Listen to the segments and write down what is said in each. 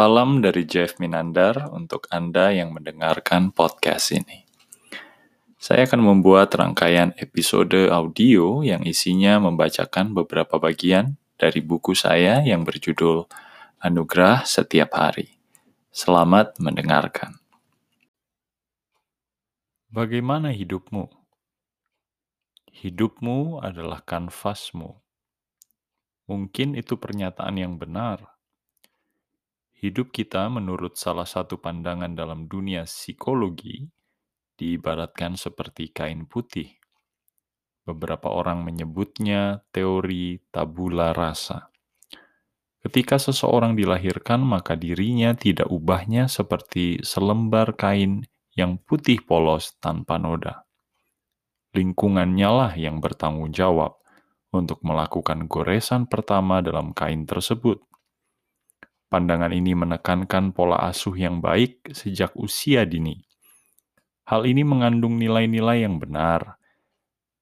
Salam dari Jeff Minandar untuk Anda yang mendengarkan podcast ini. Saya akan membuat rangkaian episode audio yang isinya membacakan beberapa bagian dari buku saya yang berjudul Anugerah Setiap Hari. Selamat mendengarkan. Bagaimana hidupmu? Hidupmu adalah kanvasmu. Mungkin itu pernyataan yang benar Hidup kita menurut salah satu pandangan dalam dunia psikologi diibaratkan seperti kain putih. Beberapa orang menyebutnya teori tabula rasa. Ketika seseorang dilahirkan, maka dirinya tidak ubahnya seperti selembar kain yang putih polos tanpa noda. Lingkungannya lah yang bertanggung jawab untuk melakukan goresan pertama dalam kain tersebut. Pandangan ini menekankan pola asuh yang baik sejak usia dini. Hal ini mengandung nilai-nilai yang benar,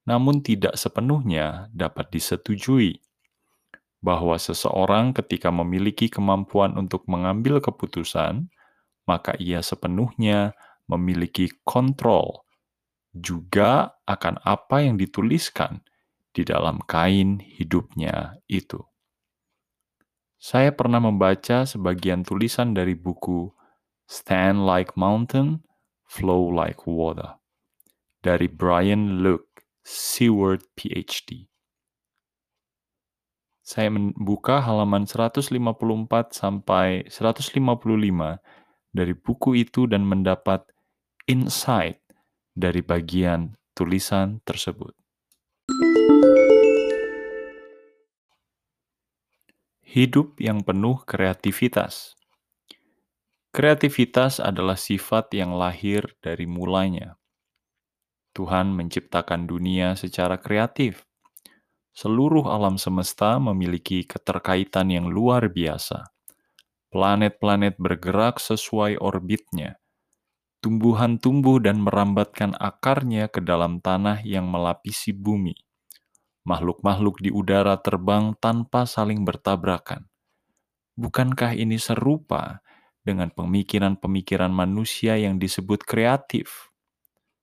namun tidak sepenuhnya dapat disetujui bahwa seseorang ketika memiliki kemampuan untuk mengambil keputusan, maka ia sepenuhnya memiliki kontrol juga akan apa yang dituliskan di dalam kain hidupnya itu. Saya pernah membaca sebagian tulisan dari buku Stand Like Mountain, Flow Like Water dari Brian Luke Seward PhD. Saya membuka halaman 154 sampai 155 dari buku itu dan mendapat insight dari bagian tulisan tersebut. Hidup yang penuh kreativitas. Kreativitas adalah sifat yang lahir dari mulanya. Tuhan menciptakan dunia secara kreatif. Seluruh alam semesta memiliki keterkaitan yang luar biasa. Planet-planet bergerak sesuai orbitnya. Tumbuhan tumbuh dan merambatkan akarnya ke dalam tanah yang melapisi bumi makhluk-makhluk di udara terbang tanpa saling bertabrakan. Bukankah ini serupa dengan pemikiran-pemikiran manusia yang disebut kreatif?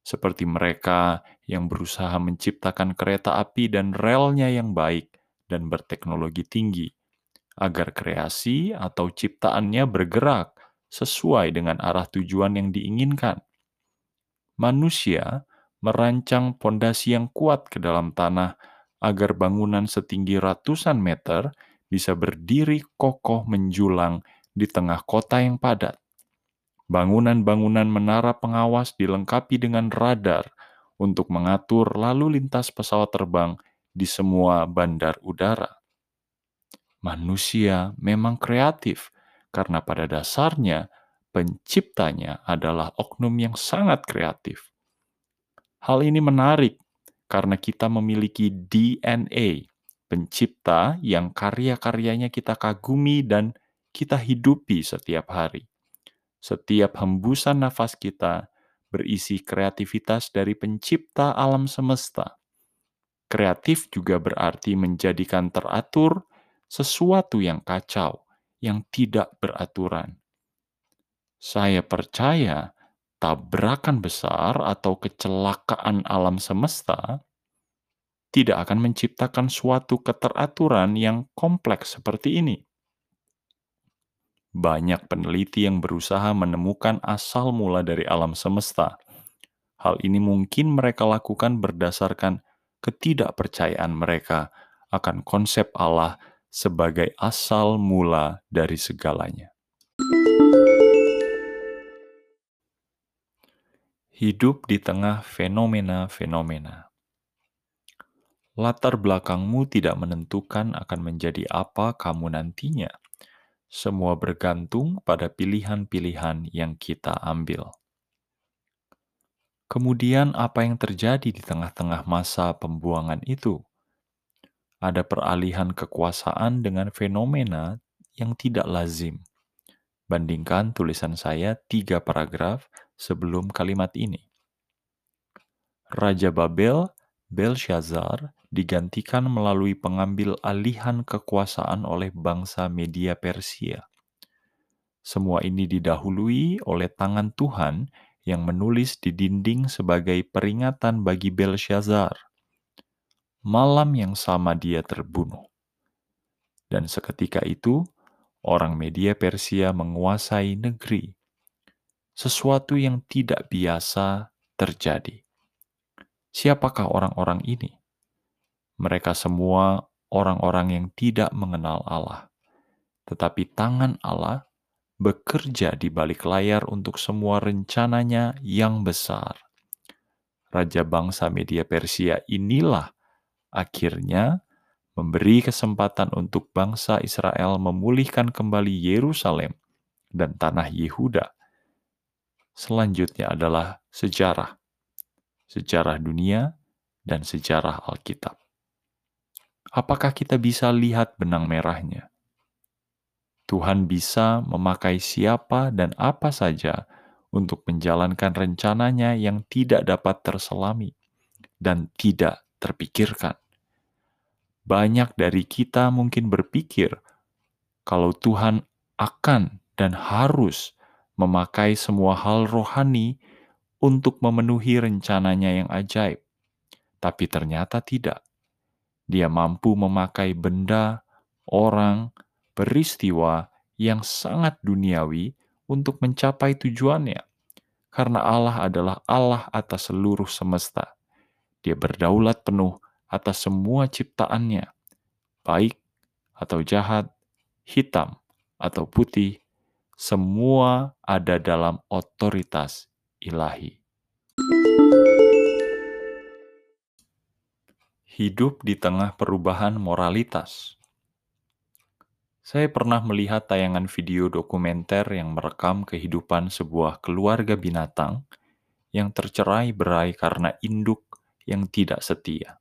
Seperti mereka yang berusaha menciptakan kereta api dan relnya yang baik dan berteknologi tinggi, agar kreasi atau ciptaannya bergerak sesuai dengan arah tujuan yang diinginkan. Manusia merancang pondasi yang kuat ke dalam tanah agar bangunan setinggi ratusan meter bisa berdiri kokoh menjulang di tengah kota yang padat. Bangunan-bangunan menara pengawas dilengkapi dengan radar untuk mengatur lalu lintas pesawat terbang di semua bandar udara. Manusia memang kreatif karena pada dasarnya penciptanya adalah oknum yang sangat kreatif. Hal ini menarik karena kita memiliki DNA pencipta yang karya-karyanya kita kagumi dan kita hidupi setiap hari. Setiap hembusan nafas kita berisi kreativitas dari pencipta alam semesta. Kreatif juga berarti menjadikan teratur sesuatu yang kacau, yang tidak beraturan. Saya percaya tabrakan besar atau kecelakaan alam semesta tidak akan menciptakan suatu keteraturan yang kompleks seperti ini. Banyak peneliti yang berusaha menemukan asal mula dari alam semesta. Hal ini mungkin mereka lakukan berdasarkan ketidakpercayaan mereka akan konsep Allah sebagai asal mula dari segalanya. Hidup di tengah fenomena-fenomena. Latar belakangmu tidak menentukan akan menjadi apa kamu nantinya. Semua bergantung pada pilihan-pilihan yang kita ambil. Kemudian, apa yang terjadi di tengah-tengah masa pembuangan itu? Ada peralihan kekuasaan dengan fenomena yang tidak lazim. Bandingkan tulisan saya tiga paragraf sebelum kalimat ini. Raja Babel, Belshazzar, digantikan melalui pengambil alihan kekuasaan oleh bangsa Media Persia. Semua ini didahului oleh tangan Tuhan yang menulis di dinding sebagai peringatan bagi Belshazzar. Malam yang sama dia terbunuh. Dan seketika itu, orang media Persia menguasai negeri. Sesuatu yang tidak biasa terjadi. Siapakah orang-orang ini? Mereka semua orang-orang yang tidak mengenal Allah. Tetapi tangan Allah bekerja di balik layar untuk semua rencananya yang besar. Raja bangsa media Persia inilah akhirnya memberi kesempatan untuk bangsa Israel memulihkan kembali Yerusalem dan tanah Yehuda. Selanjutnya adalah sejarah, sejarah dunia, dan sejarah Alkitab. Apakah kita bisa lihat benang merahnya? Tuhan bisa memakai siapa dan apa saja untuk menjalankan rencananya yang tidak dapat terselami dan tidak terpikirkan. Banyak dari kita mungkin berpikir kalau Tuhan akan dan harus memakai semua hal rohani untuk memenuhi rencananya yang ajaib. Tapi ternyata tidak. Dia mampu memakai benda, orang, peristiwa yang sangat duniawi untuk mencapai tujuannya. Karena Allah adalah Allah atas seluruh semesta. Dia berdaulat penuh atas semua ciptaannya, baik atau jahat, hitam atau putih, semua ada dalam otoritas ilahi. Hidup di tengah perubahan moralitas. Saya pernah melihat tayangan video dokumenter yang merekam kehidupan sebuah keluarga binatang yang tercerai berai karena induk yang tidak setia.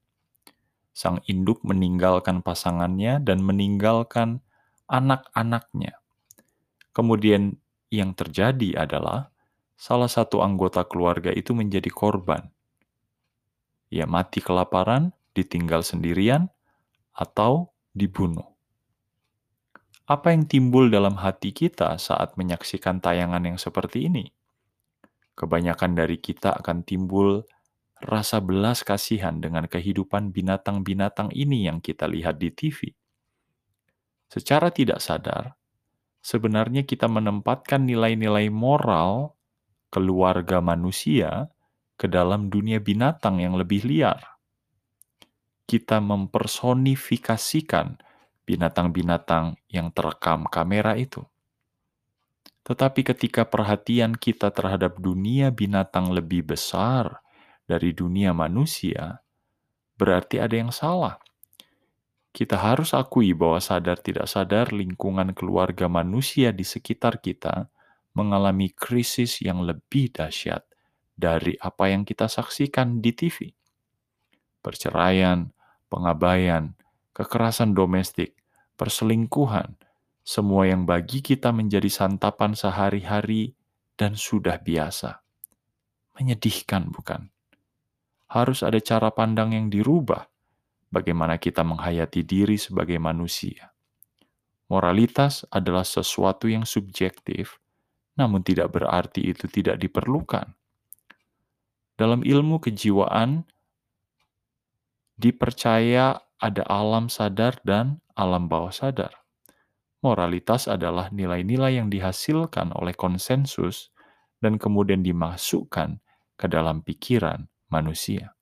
Sang induk meninggalkan pasangannya dan meninggalkan anak-anaknya. Kemudian yang terjadi adalah salah satu anggota keluarga itu menjadi korban. Ia mati kelaparan, ditinggal sendirian, atau dibunuh apa yang timbul dalam hati kita saat menyaksikan tayangan yang seperti ini? Kebanyakan dari kita akan timbul rasa belas kasihan dengan kehidupan binatang-binatang ini yang kita lihat di TV. Secara tidak sadar, sebenarnya kita menempatkan nilai-nilai moral keluarga manusia ke dalam dunia binatang yang lebih liar. Kita mempersonifikasikan binatang-binatang yang terekam kamera itu. Tetapi ketika perhatian kita terhadap dunia binatang lebih besar dari dunia manusia, berarti ada yang salah. Kita harus akui bahwa sadar tidak sadar lingkungan keluarga manusia di sekitar kita mengalami krisis yang lebih dahsyat dari apa yang kita saksikan di TV. Perceraian, pengabaian, kekerasan domestik, perselingkuhan, semua yang bagi kita menjadi santapan sehari-hari dan sudah biasa. Menyedihkan, bukan? Harus ada cara pandang yang dirubah, bagaimana kita menghayati diri sebagai manusia. Moralitas adalah sesuatu yang subjektif, namun tidak berarti itu tidak diperlukan. Dalam ilmu kejiwaan, dipercaya ada alam sadar dan alam bawah sadar. Moralitas adalah nilai-nilai yang dihasilkan oleh konsensus dan kemudian dimasukkan ke dalam pikiran manusia.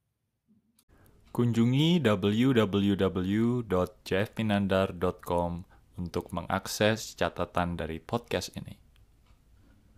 Kunjungi www.jeffminandar.com untuk mengakses catatan dari podcast ini.